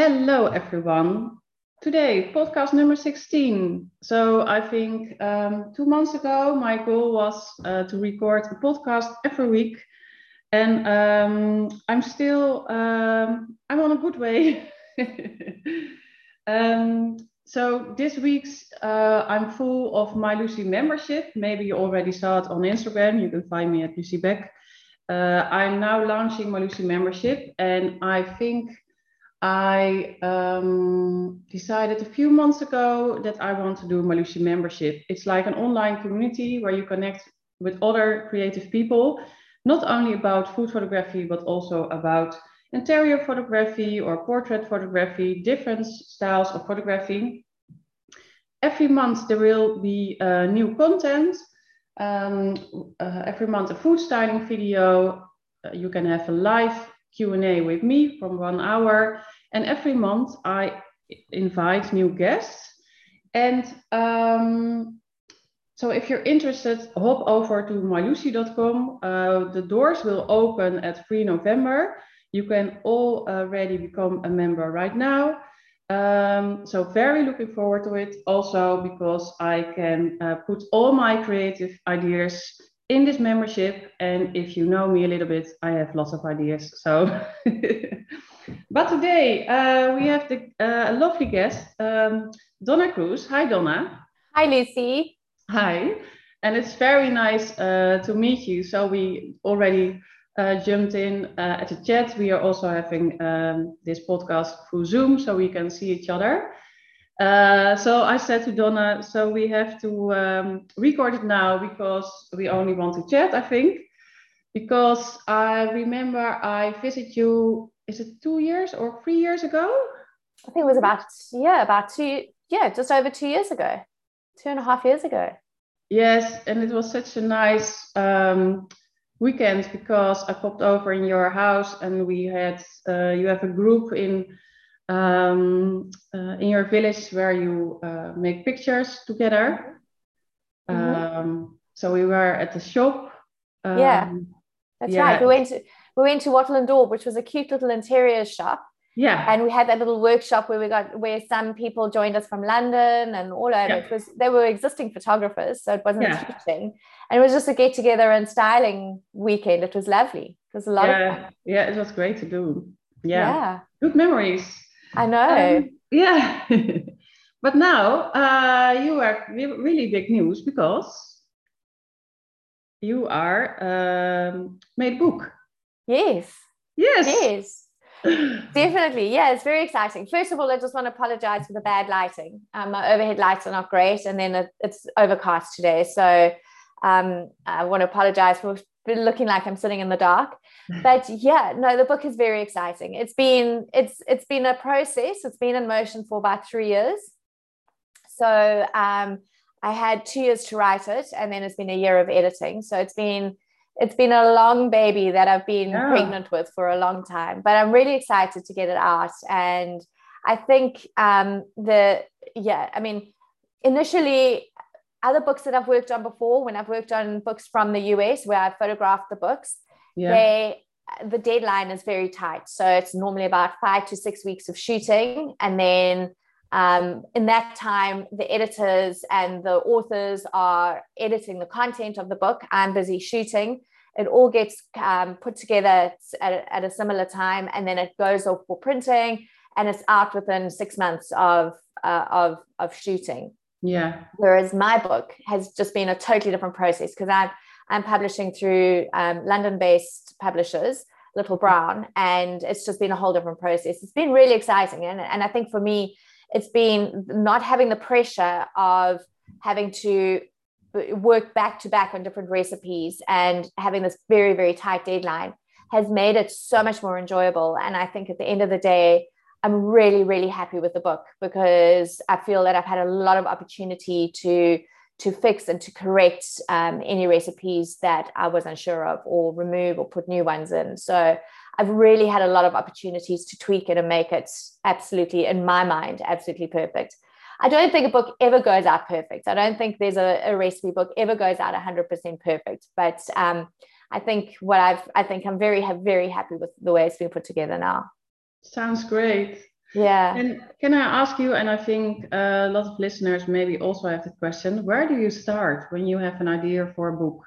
Hello, everyone. Today, podcast number 16. So, I think um, two months ago, my goal was uh, to record a podcast every week. And um, I'm still, um, I'm on a good way. Um, so, this week's, uh, I'm full of my Lucy membership. Maybe you already saw it on Instagram. You can find me at Lucy Beck. Uh, I'm now launching my Lucy membership, and I think I um, decided a few months ago that I want to do my Lucy membership. It's like an online community where you connect with other creative people, not only about food photography, but also about interior photography or portrait photography, different styles of photography. Every month there will be uh, new content. Um, uh, every month a food styling video. Uh, you can have a live Q&A with me from one hour. And every month I invite new guests. And um, so if you're interested, hop over to mylucy.com. Uh, the doors will open at 3 November. You can already become a member right now. Um, so very looking forward to it also because I can uh, put all my creative ideas in this membership. And if you know me a little bit, I have lots of ideas. So, but today uh, we have the, uh, a lovely guest, um, Donna Crous. Hi, Donna. Hi, Lucy. Hi. And it's very nice uh, to meet you. So we already uh, jumped in uh, at the chat. We are also having um, this podcast through Zoom, so we can see each other. Uh, so I said to Donna, so we have to um, record it now because we only want to chat, I think. Because I remember I visited you, is it two years or three years ago? I think it was about, yeah, about two, yeah, just over two years ago, two and a half years ago. Yes, and it was such a nice um, weekend because I popped over in your house and we had, uh, you have a group in um, uh, in your village where you uh, make pictures together. Mm-hmm. Um, so we were at the shop. Um, yeah, that's yeah. right. We went to we went to Wattle and Daub, which was a cute little interior shop. Yeah, and we had that little workshop where we got where some people joined us from London and all over. Yeah. It was they were existing photographers, so it wasn't yeah. teaching, and it was just a get together and styling weekend. It was lovely. It was a lot yeah. of fun. Yeah, it was great to do. Yeah, yeah. good memories. I know. Um, yeah. but now uh, you are really big news because you are um, made book. Yes. Yes. Yes. Definitely. Yeah, it's very exciting. First of all, I just want to apologize for the bad lighting. Um, my overhead lights are not great, and then it, it's overcast today. So um, I want to apologize for looking like I'm sitting in the dark. But yeah, no, the book is very exciting. It's been it's it's been a process. It's been in motion for about three years. So um, I had two years to write it, and then it's been a year of editing. So it's been it's been a long baby that I've been yeah. pregnant with for a long time. But I'm really excited to get it out, and I think um, the yeah, I mean, initially other books that I've worked on before, when I've worked on books from the US where I've photographed the books, yeah. they the deadline is very tight. So it's normally about five to six weeks of shooting. And then um, in that time, the editors and the authors are editing the content of the book. I'm busy shooting. It all gets um, put together at, at a similar time, and then it goes off for printing, and it's out within six months of uh, of of shooting. Yeah. Whereas my book has just been a totally different process because I'm I'm publishing through um, London-based publishers, Little Brown, and it's just been a whole different process. It's been really exciting, and and I think for me, it's been not having the pressure of having to work back to back on different recipes and having this very very tight deadline has made it so much more enjoyable. And I think at the end of the day, I'm really, really happy with the book because I feel that I've had a lot of opportunity to to fix and to correct um, any recipes that I was unsure of or remove or put new ones in. So I've really had a lot of opportunities to tweak it and make it absolutely, in my mind, absolutely perfect. I don't think a book ever goes out perfect. I don't think there's a, a recipe book ever goes out 100% perfect. But um, I think what I've, I think I'm very, very happy with the way it's been put together now. Sounds great. Yeah. And can I ask you, and I think a lot of listeners maybe also have the question, where do you start when you have an idea for a book?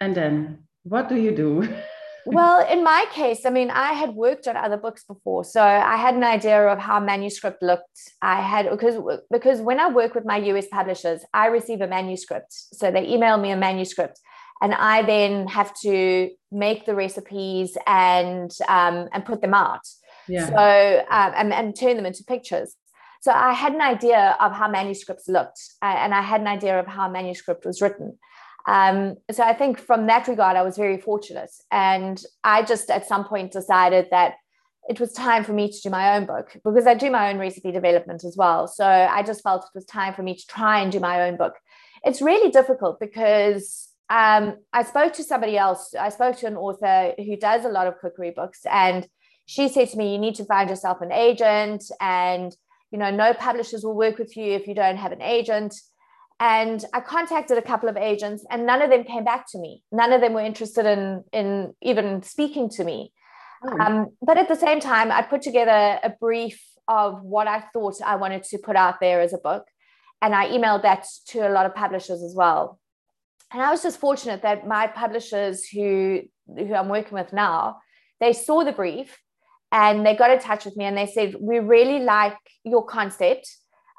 And then what do you do? well, in my case, I mean, I had worked on other books before, so I had an idea of how manuscript looked. I had because because when I work with my US publishers, I receive a manuscript, so they email me a manuscript, and I then have to make the recipes and um, and put them out. Yeah. So um, and, and turn them into pictures. So I had an idea of how manuscripts looked, uh, and I had an idea of how a manuscript was written. Um, so I think from that regard, I was very fortunate. And I just at some point decided that it was time for me to do my own book because I do my own recipe development as well. So I just felt it was time for me to try and do my own book. It's really difficult because um, I spoke to somebody else. I spoke to an author who does a lot of cookery books, and she said to me, "You need to find yourself an agent, and you know, no publishers will work with you if you don't have an agent." And I contacted a couple of agents, and none of them came back to me. None of them were interested in, in even speaking to me. Oh. Um, but at the same time, I put together a brief of what I thought I wanted to put out there as a book. And I emailed that to a lot of publishers as well. And I was just fortunate that my publishers who, who I'm working with now, they saw the brief and they got in touch with me and they said, We really like your concept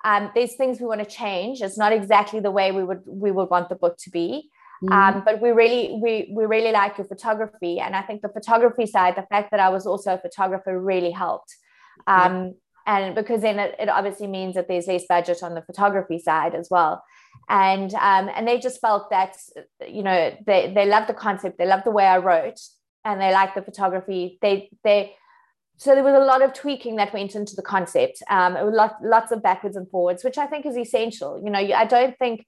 um, there's things we want to change. It's not exactly the way we would we would want the book to be. Mm-hmm. Um, but we really we we really like your photography, and I think the photography side, the fact that I was also a photographer, really helped. Um, yeah. And because then it, it obviously means that there's less budget on the photography side as well and um, and they just felt that you know they they loved the concept they love the way i wrote and they like the photography they they so there was a lot of tweaking that went into the concept um, it was lot, lots of backwards and forwards which i think is essential. You know i don't think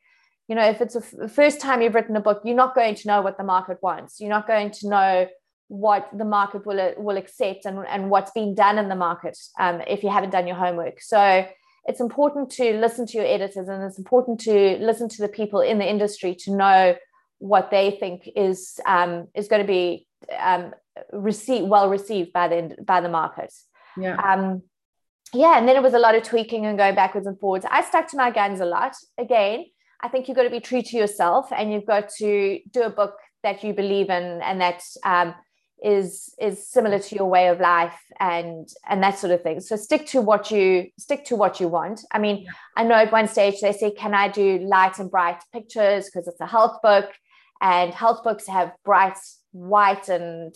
you know if it's f- first time you've written a book you're not going to know what the market wants. You're not going to know what the market will will accept and, and what's being done in the market um, if you haven't done your homework. So it's important to listen to your editors and it's important to listen to the people in the industry to know what they think is um, is going to be um, received well received by the by the market. Yeah. Um, yeah, and then it was a lot of tweaking and going backwards and forwards. I stuck to my guns a lot. Again, I think you've got to be true to yourself, and you've got to do a book that you believe in and that um, is is similar to your way of life and and that sort of thing. So stick to what you stick to what you want. I mean, yeah. I know at one stage they say, "Can I do light and bright pictures because it's a health book?" And health books have bright white and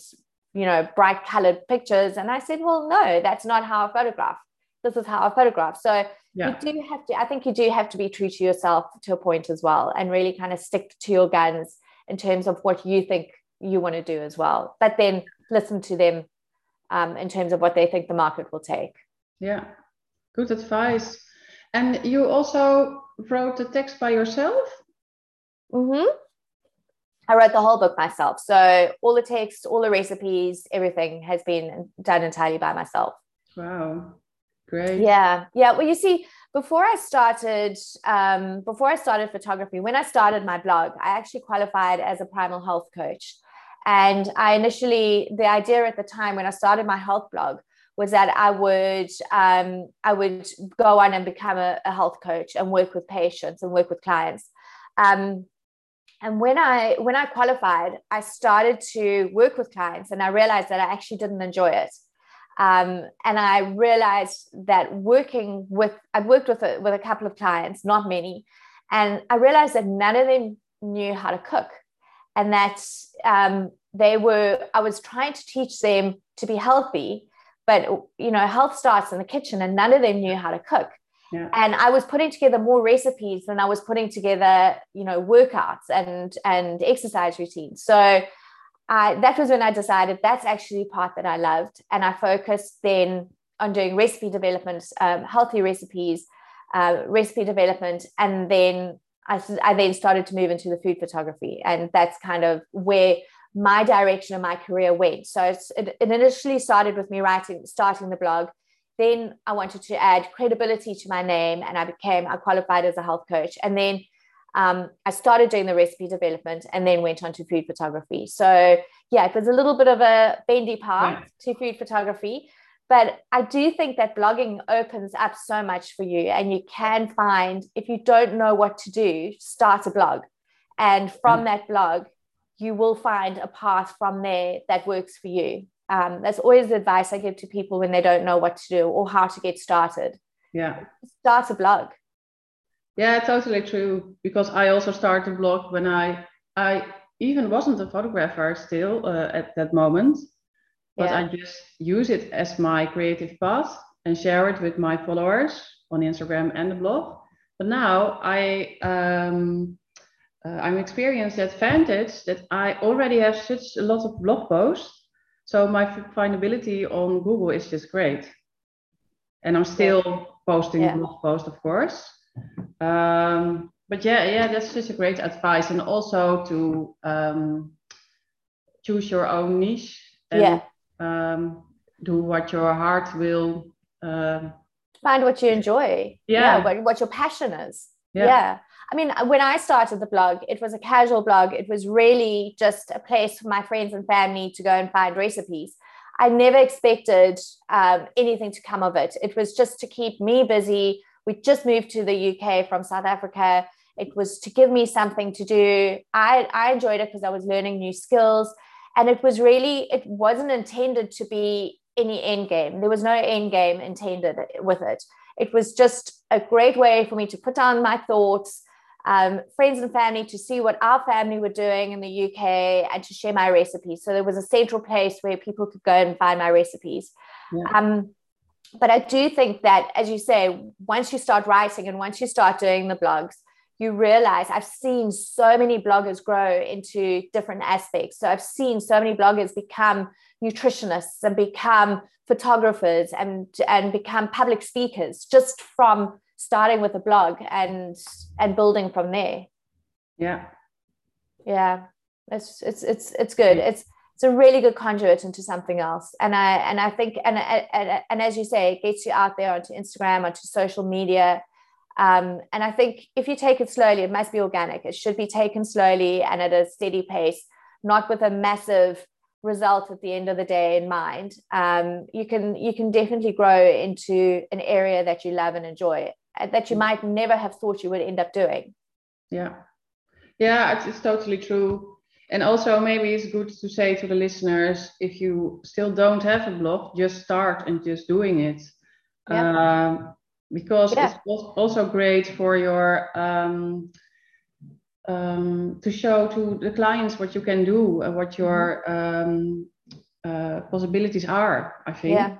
you know, bright colored pictures. And I said, well, no, that's not how I photograph. This is how I photograph. So yeah. you do have to, I think you do have to be true to yourself to a point as well and really kind of stick to your guns in terms of what you think you want to do as well. But then listen to them um, in terms of what they think the market will take. Yeah, good advice. And you also wrote the text by yourself? Mm-hmm. I wrote the whole book myself. So all the text, all the recipes, everything has been done entirely by myself. Wow. Great. Yeah. Yeah. Well, you see, before I started, um, before I started photography, when I started my blog, I actually qualified as a primal health coach. And I initially, the idea at the time when I started my health blog was that I would, um, I would go on and become a, a, health coach and work with patients and work with clients. Um, and when i when i qualified i started to work with clients and i realized that i actually didn't enjoy it. Um, and i realized that working with i've worked with a, with a couple of clients not many and i realized that none of them knew how to cook and that um, they were i was trying to teach them to be healthy but you know health starts in the kitchen and none of them knew how to cook yeah. and i was putting together more recipes than i was putting together you know workouts and and exercise routines. So I, that was when i decided that's actually part that i loved. And i focused then on doing recipe development um, healthy recipes uh, recipe development. And then I, I then started to move into the food photography. And that's kind of where my direction of my career went. So it, it initially started with me writing starting the blog then I wanted to add credibility to my name and I became, I qualified as a health coach. And then um, I started doing the recipe development and then went on to food photography. So, yeah, it was a little bit of a bendy path yeah. to food photography. But I do think that blogging opens up so much for you, and you can find if you don't know what to do, start a blog. And from mm. that blog, you will find a path from there that works for you. Um, that's always the advice I give to people when they don't know what to do or how to get started. Yeah. Start a blog. Yeah, totally true. Because I also started a blog when I I even wasn't a photographer still uh, at that moment but yeah. I just use it as my creative path and share it with my followers on Instagram and the blog. But now I um, uh, I'm experienced that advantage that I already have such a lot of blog posts, so my findability on Google is just great. And I'm still yeah. posting yeah. blog posts, of course. Um, but yeah, yeah, that's such a great advice, and also to um, choose your own niche and yeah um, do what your heart will um, find what you enjoy yeah, yeah what, what, your passion is yeah. yeah. I mean, when I started the blog, it was a casual blog. It was really just a place for my friends and family to go and find recipes. I never expected um, anything to come of it. It was just to keep me busy. We just moved to the UK from South Africa. It was to give me something to do. I, I enjoyed it because I was learning new skills and it was really it wasn't intended to be any end game there was no end game intended with it it was just a great way for me to put down my thoughts um, friends and family to see what our family were doing in the uk and to share my recipes so there was a central place where people could go and find my recipes yeah. um, but i do think that as you say once you start writing and once you start doing the blogs you realize I've seen so many bloggers grow into different aspects. So I've seen so many bloggers become nutritionists and become photographers and and become public speakers just from starting with a blog and and building from there. Yeah. Yeah. It's it's it's it's good. It's it's a really good conduit into something else. And I and I think and and, and as you say, it gets you out there onto Instagram, onto social media um, and I think if you take it slowly, it must be organic. It should be taken slowly and at a steady pace, not with a massive result at the end of the day in mind. Um, you can you can definitely grow into an area that you love and enjoy uh, that you might never have thought you would end up doing. Yeah, yeah, it's, it's totally true. And also, maybe it's good to say to the listeners if you still don't have a blog, just start and just doing it. Yeah. Um, because yeah. it's also great for your um, um, to show to the clients what you can do and what your mm-hmm. um, uh, possibilities are. I think. Yeah.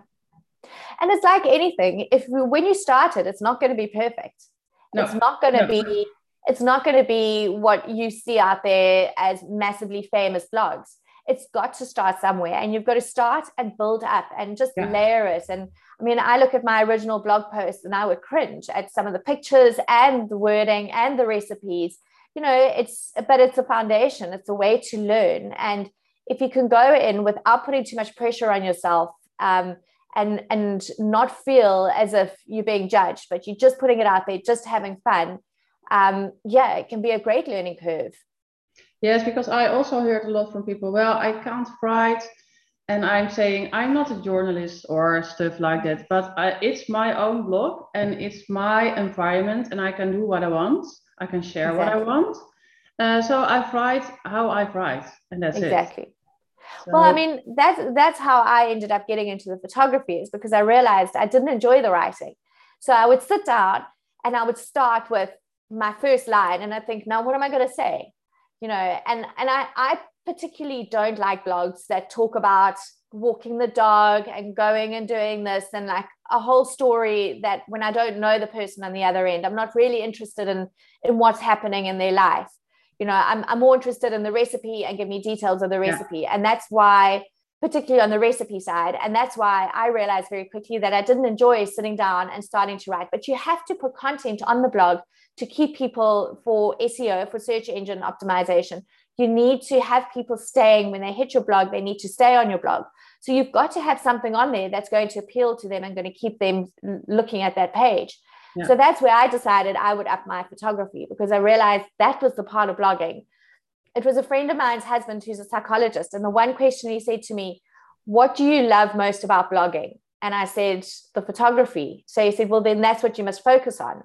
And it's like anything. If when you started, it's not going to be perfect. No. It's not going to no. be. It's not going to be what you see out there as massively famous blogs. It's got to start somewhere, and you've got to start and build up and just yeah. layer it and I mean, I look at my original blog post and I would cringe at some of the pictures and the wording and the recipes. You know, it's but it's a foundation, it's a way to learn. And if you can go in without putting too much pressure on yourself, um, and and not feel as if you're being judged, but you're just putting it out there, just having fun. Um, yeah, it can be a great learning curve. Yes, because I also heard a lot from people. Well, I can't write and I'm saying I'm not a journalist or stuff like that, but I, it's my own blog and it's my environment, and I can do what I want. I can share exactly. what I want. Uh, so I write how I write, and that's exactly. it. So, well, I mean, that's that's how I ended up getting into the photography is because I realized I didn't enjoy the writing. So I would sit down and I would start with my first line, and I think, now what am I going to say? You know, and and I I particularly don't like blogs that talk about walking the dog and going and doing this and like a whole story that when I don't know the person on the other end, I'm not really interested in in what's happening in their life. You know, I'm, I'm more interested in the recipe and give me details of the recipe. Yeah. And that's why, particularly on the recipe side, and that's why I realized very quickly that I didn't enjoy sitting down and starting to write. But you have to put content on the blog to keep people for SEO, for search engine optimization, you need to have people staying when they hit your blog, they need to stay on your blog. So you've got to have something on there that's going to appeal to them and going to keep them looking at that page. Yeah. So that's where I decided I would up my photography because I realized that was the part of blogging. It was a friend of mine's husband who's a psychologist. And the one question he said to me, What do you love most about blogging? And I said, the photography. So he said, well, then that's what you must focus on.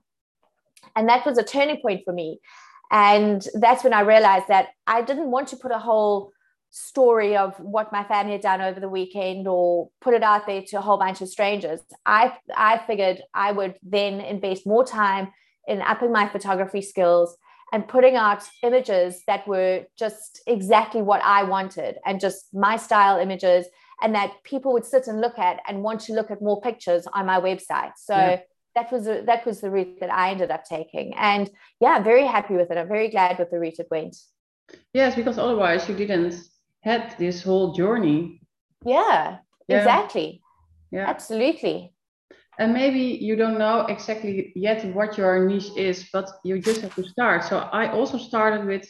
And that was a turning point for me. And that's when I realized that I didn't want to put a whole story of what my family had done over the weekend or put it out there to a whole bunch of strangers. I, I figured I would then invest more time in upping my photography skills and putting out images that were just exactly what I wanted and just my style images and that people would sit and look at and want to look at more pictures on my website. So yeah. that was a, that was the route that I ended up taking. And yeah, I'm very happy with it. I'm very glad with the route it went. Yes, because otherwise you didn't had this whole journey. Yeah, yeah. exactly. Yeah. Absolutely. And maybe you don't know exactly yet what your niche is, but you just have to start. So I also started with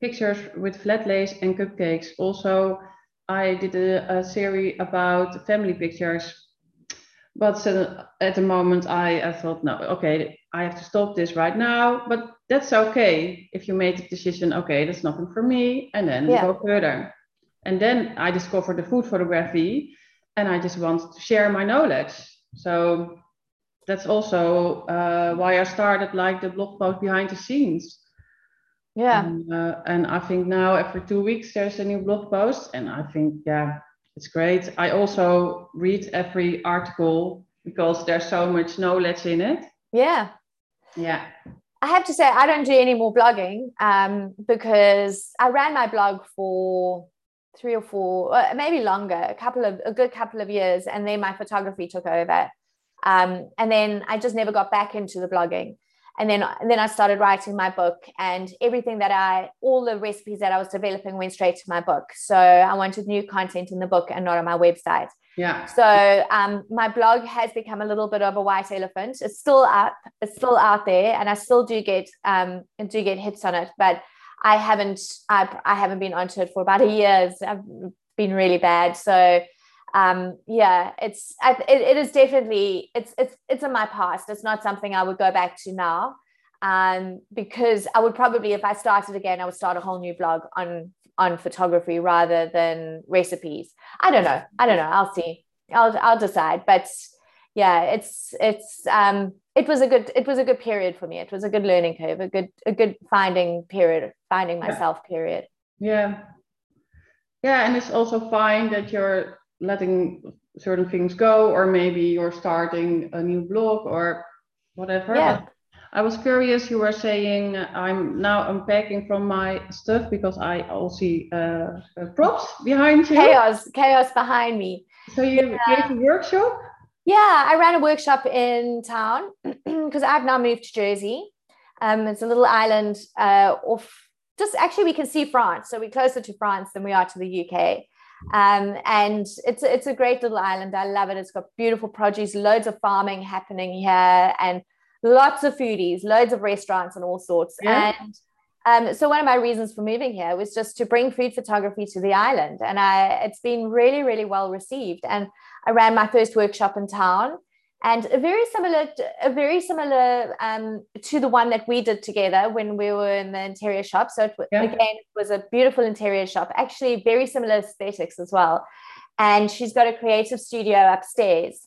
pictures with flat lays and cupcakes. Also, I did a, a series about family pictures. But uh, at the moment, I, I thought, no, okay, I have to stop this right now. But that's okay if you made the decision, okay, that's nothing for me, and then yeah. go further. And then I discovered the food photography, and I just wanted to share my knowledge. So that's also uh, why I started like the blog post behind the scenes. Yeah. And, uh, and I think now every two weeks there's a new blog post, and I think yeah, it's great. I also read every article because there's so much knowledge in it. Yeah. Yeah. I have to say, I don't do any more blogging um, because I ran my blog for three or four, uh, maybe longer, a couple of a good couple of years, and then my photography took over. Um, and then I just never got back into the blogging. And then, and then I started writing my book, and everything that I, all the recipes that I was developing went straight to my book. So I wanted new content in the book and not on my website. Yeah. So um, my blog has become a little bit of a white elephant. It's still up, it's still out there, and I still do get um, do get hits on it, but I haven't I, I haven't been onto it for about a year. I've been really bad. So um, yeah, it's it, it is definitely it's it's it's in my past. It's not something I would go back to now. Um, because I would probably, if I started again, I would start a whole new blog on on photography rather than recipes. I don't know. I don't know. I'll see. I'll I'll decide. But yeah, it's it's um it was a good it was a good period for me. It was a good learning curve, a good a good finding period, finding myself yeah. period. Yeah. Yeah, and it's also fine that you're letting certain things go, or maybe you're starting a new blog or whatever. Yeah. But I was curious. You were saying I'm now unpacking from my stuff because I all see uh, props behind you. Chaos, chaos behind me. So you yeah. gave a workshop. Yeah, I ran a workshop in town because I've now moved to Jersey. Um, it's a little island uh, off. Just actually, we can see France, so we're closer to France than we are to the UK. Um, and it's it's a great little island. I love it. It's got beautiful produce, loads of farming happening here, and lots of foodies, loads of restaurants, and all sorts. Yeah. And um, so one of my reasons for moving here was just to bring food photography to the island, and I it's been really really well received. And I ran my first workshop in town, and a very similar, a very similar um, to the one that we did together when we were in the interior shop. So it, yeah. again, it was a beautiful interior shop, actually very similar aesthetics as well. And she's got a creative studio upstairs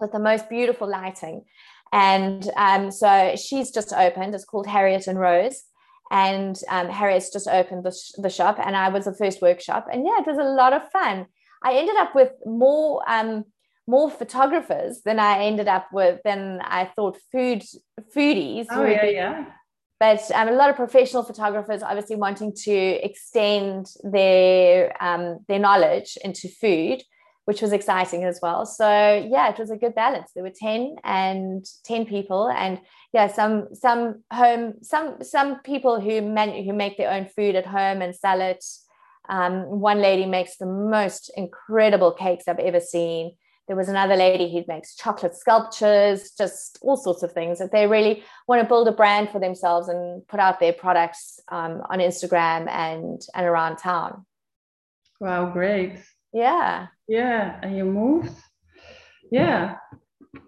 with the most beautiful lighting. And um, so she's just opened. It's called Harriet and Rose and um, Harriet's just opened the, sh- the shop, and I was the first workshop, and yeah, it was a lot of fun. I ended up with more um, more photographers than I ended up with than I thought food foodies. Oh yeah, be. yeah. But um, a lot of professional photographers obviously wanting to extend their um, their knowledge into food, which was exciting as well. So yeah, it was a good balance. There were ten and ten people, and yeah, some some home some some people who man, who make their own food at home and sell it. Um, one lady makes the most incredible cakes I've ever seen. There was another lady who makes chocolate sculptures, just all sorts of things that they really want to build a brand for themselves and put out their products um, on Instagram and and around town. Wow, great. Yeah. Yeah, and you moved. Yeah.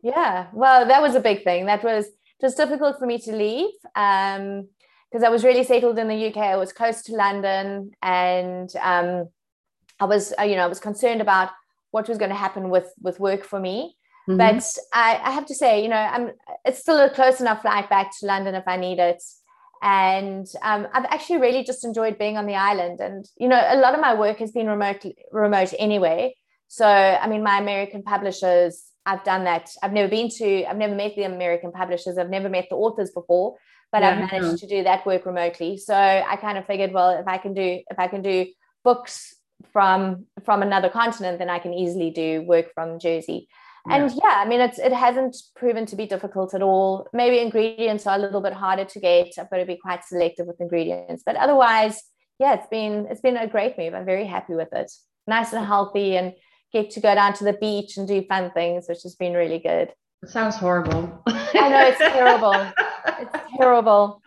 Yeah. Well, that was a big thing. That was just difficult for me to leave. Um, because I was really settled in the UK. I was close to London, and um, I was, uh, you know, I was concerned about what was going to happen with with work for me. Mm-hmm. But I, I have to say, you know, I'm it's still a close enough flight back to London if I need it. And um, I've actually really just enjoyed being on the island. And you know, a lot of my work has been remote remote anyway. So I mean, my American publishers, I've done that. I've never been to, I've never met the American publishers. I've never met the authors before, but yeah, I've managed to do that work remotely. So I kind of figured, well, if I can do, if I can do books from from another continent, then I can easily do work from Jersey. And yeah. yeah, I mean, it's it hasn't proven to be difficult at all. Maybe ingredients are a little bit harder to get. I've got to be quite selective with ingredients, but otherwise, yeah, it's been it's been a great move. I'm very happy with it. Nice and healthy, and get to go down to the beach and do fun things, which has been really good. It sounds horrible. I know it's terrible. It's terrible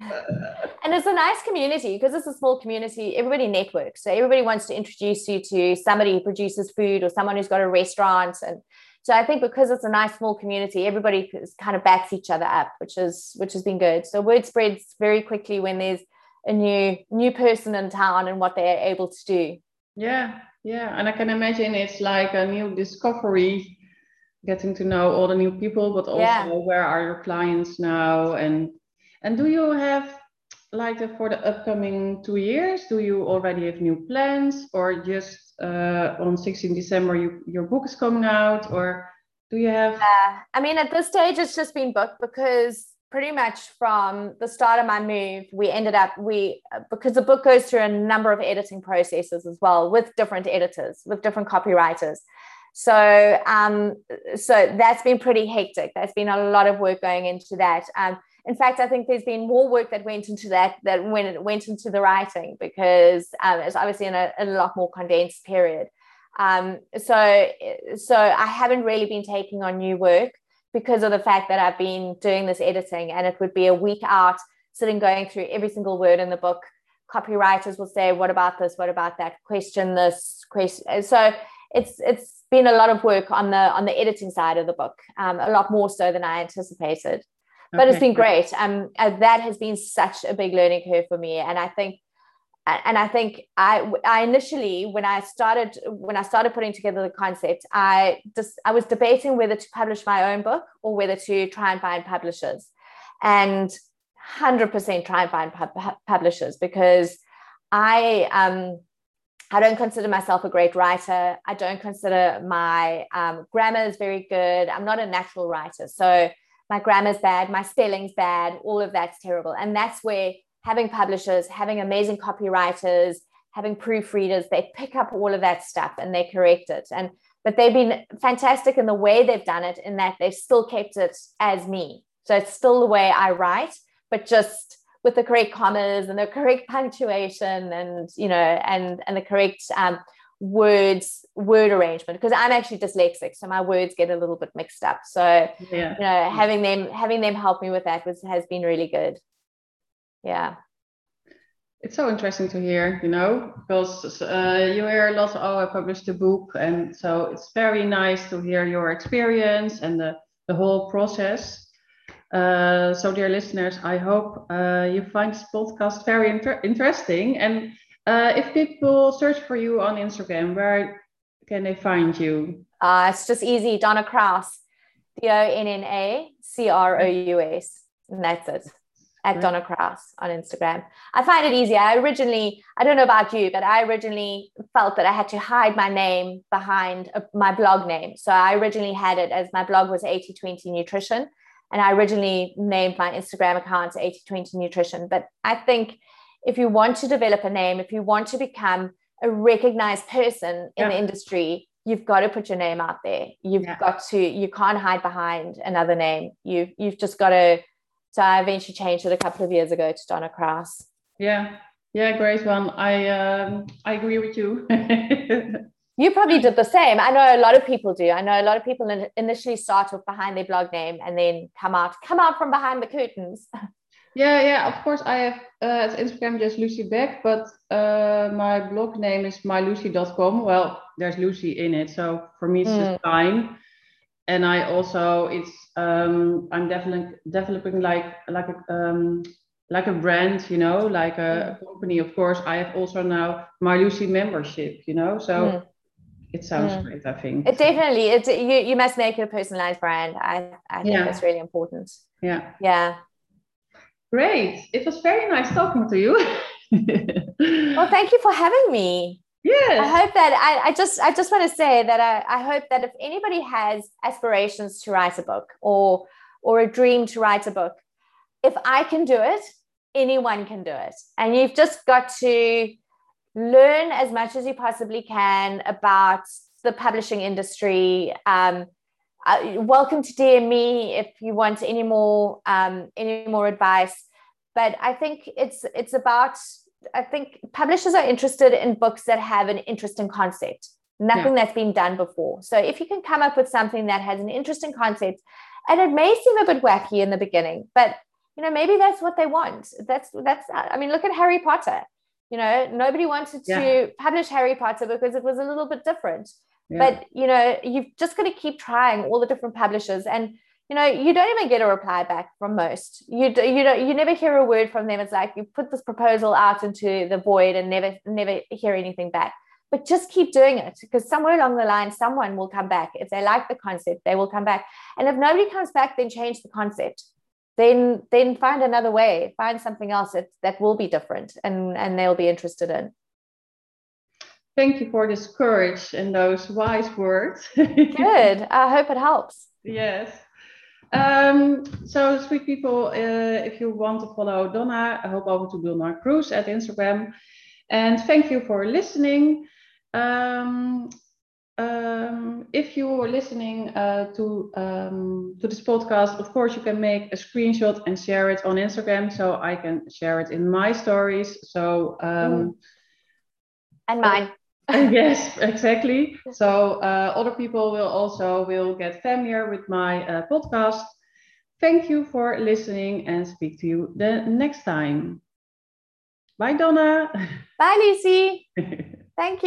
and it's a nice community because it's a small community. Everybody networks. So everybody wants to introduce you to somebody who produces food or someone who's got a restaurant. And so I think because it's a nice small community, everybody kind of backs each other up, which is which has been good. So word spreads very quickly when there's a new new person in town and what they're able to do. Yeah, yeah. And I can imagine it's like a new discovery getting to know all the new people, but also yeah. where are your clients now and and do you have like for the upcoming two years? Do you already have new plans, or just uh, on 16 December you, your book is coming out, or do you have? Uh, I mean, at this stage, it's just been booked because pretty much from the start of my move, we ended up we because the book goes through a number of editing processes as well with different editors, with different copywriters. So um, so that's been pretty hectic. There's been a lot of work going into that. Um, in fact, I think there's been more work that went into that that when it went into the writing because um, it's obviously in a, a, lot more condensed period. Um, so, so I haven't really been taking on new work because of the fact that I've been doing this editing, and it would be a week out, sitting going through every single word in the book. Copywriters will say, "What about this? What about that? Question this question." So it's it's been a lot of work on the on the editing side of the book, um, a lot more so than I anticipated but okay. it's been great. Um, that has been such a big learning curve for me, and I think, and I think I, I initially when I started when I started putting together the concept, I just I was debating whether to publish my own book or whether to try and find publishers, and hundred percent try and find pub- publishers because I um I don't consider myself a great writer. I don't consider my um, grammar is very good. I'm not a natural writer, so my grammar's bad, my spelling's bad, all of that's terrible. And that's where having publishers, having amazing copywriters, having proofreaders, they pick up all of that stuff and they correct it. And but they've been fantastic in the way they've done it, in that they've still kept it as me. So it's still the way I write, but just with the correct commas and the correct punctuation and you know and and the correct um, words word arrangement because i'm actually dyslexic so my words get a little bit mixed up. So yeah. you know having them having them help me with that was has been really good. Yeah. It's so interesting to hear you know because uh, you hear a lot oh i published a book and so it's very nice to hear your experience and the, the whole process uh, so dear listeners i hope uh, you find this podcast very inter- interesting and uh, if people search for you on Instagram, where can they find you? Uh, it's just easy. Donna Crous, D O N N A C R O U S. And that's it. At Donna Crous on Instagram. I find it easy. I originally, I don't know about you, but I originally felt that I had to hide my name behind a, my blog name. So I originally had it as my blog was 8020 Nutrition. And I originally named my Instagram account 8020 Nutrition. But I think if you want to develop a name, if you want to become a recognized person in yeah. the industry, you've got to put your name out there. You've yeah. got to, you can't hide behind another name. You you've just got to. So I eventually changed it a couple of years ago to Donna Crous. Yeah, yeah, great one. I um, I agree with you. you probably did the same. I know a lot of people do. I know a lot of people initially start off behind their blog name and then come out come out from behind the curtains. Yeah, yeah, of course. I have uh, Instagram just Lucy Beck, but uh, my blog name is mylucy.com. Well, there's Lucy in it, so for me it's mm. just fine. And I also it's um, I'm definitely developing like like a um, like a brand, you know, like a, a, company. Of course, I have also now my Lucy membership, you know, so. Mm. It sounds mm. great. I think it definitely. It you you must make it a personalized brand. I I think yeah. that's really important. Yeah. Yeah. Great. It was very nice talking to you. well, thank you for having me. Yes. I hope that I, I just I just want to say that I, I hope that if anybody has aspirations to write a book or or a dream to write a book, if I can do it, anyone can do it. And you've just got to learn as much as you possibly can about the publishing industry. Um, uh, welcome to DM me if you want any more um, any more advice. But I think it's it's about I think publishers are interested in books that have an interesting concept, nothing yeah. that's been done before. So if you can come up with something that has an interesting concept, and it may seem a bit wacky in the beginning, but you know maybe that's what they want. That's that's I mean look at Harry Potter you know nobody wanted to publish harry potter because it was a little bit different. Yeah. but you know you've just got to keep trying all the different publishers and you know you don't even get a reply back from most. You do, you don't you never hear a word from them. It's like you put this proposal out into the void and never never hear anything back. But just keep doing it because somewhere along the line someone will come back. If they like the concept they will come back. And if nobody comes back then change the concept then then find another way find something else that, that will be different and and they'll be interested in. Thank you for this courage and those wise words. Good. I hope it helps. Yes. Um, so sweet people uh, if you want to follow donna I hope over to donna crous at instagram. And thank you for listening. Um, um, if you are listening uh, to um, to this podcast, of course, you can make a screenshot and share it on Instagram, so I can share it in my stories. So um, and mine. yes, exactly. So uh, other people will also will get familiar with my uh, podcast. Thank you for listening, and speak to you the next time. Bye, Donna. Bye, Lucy. Thank you.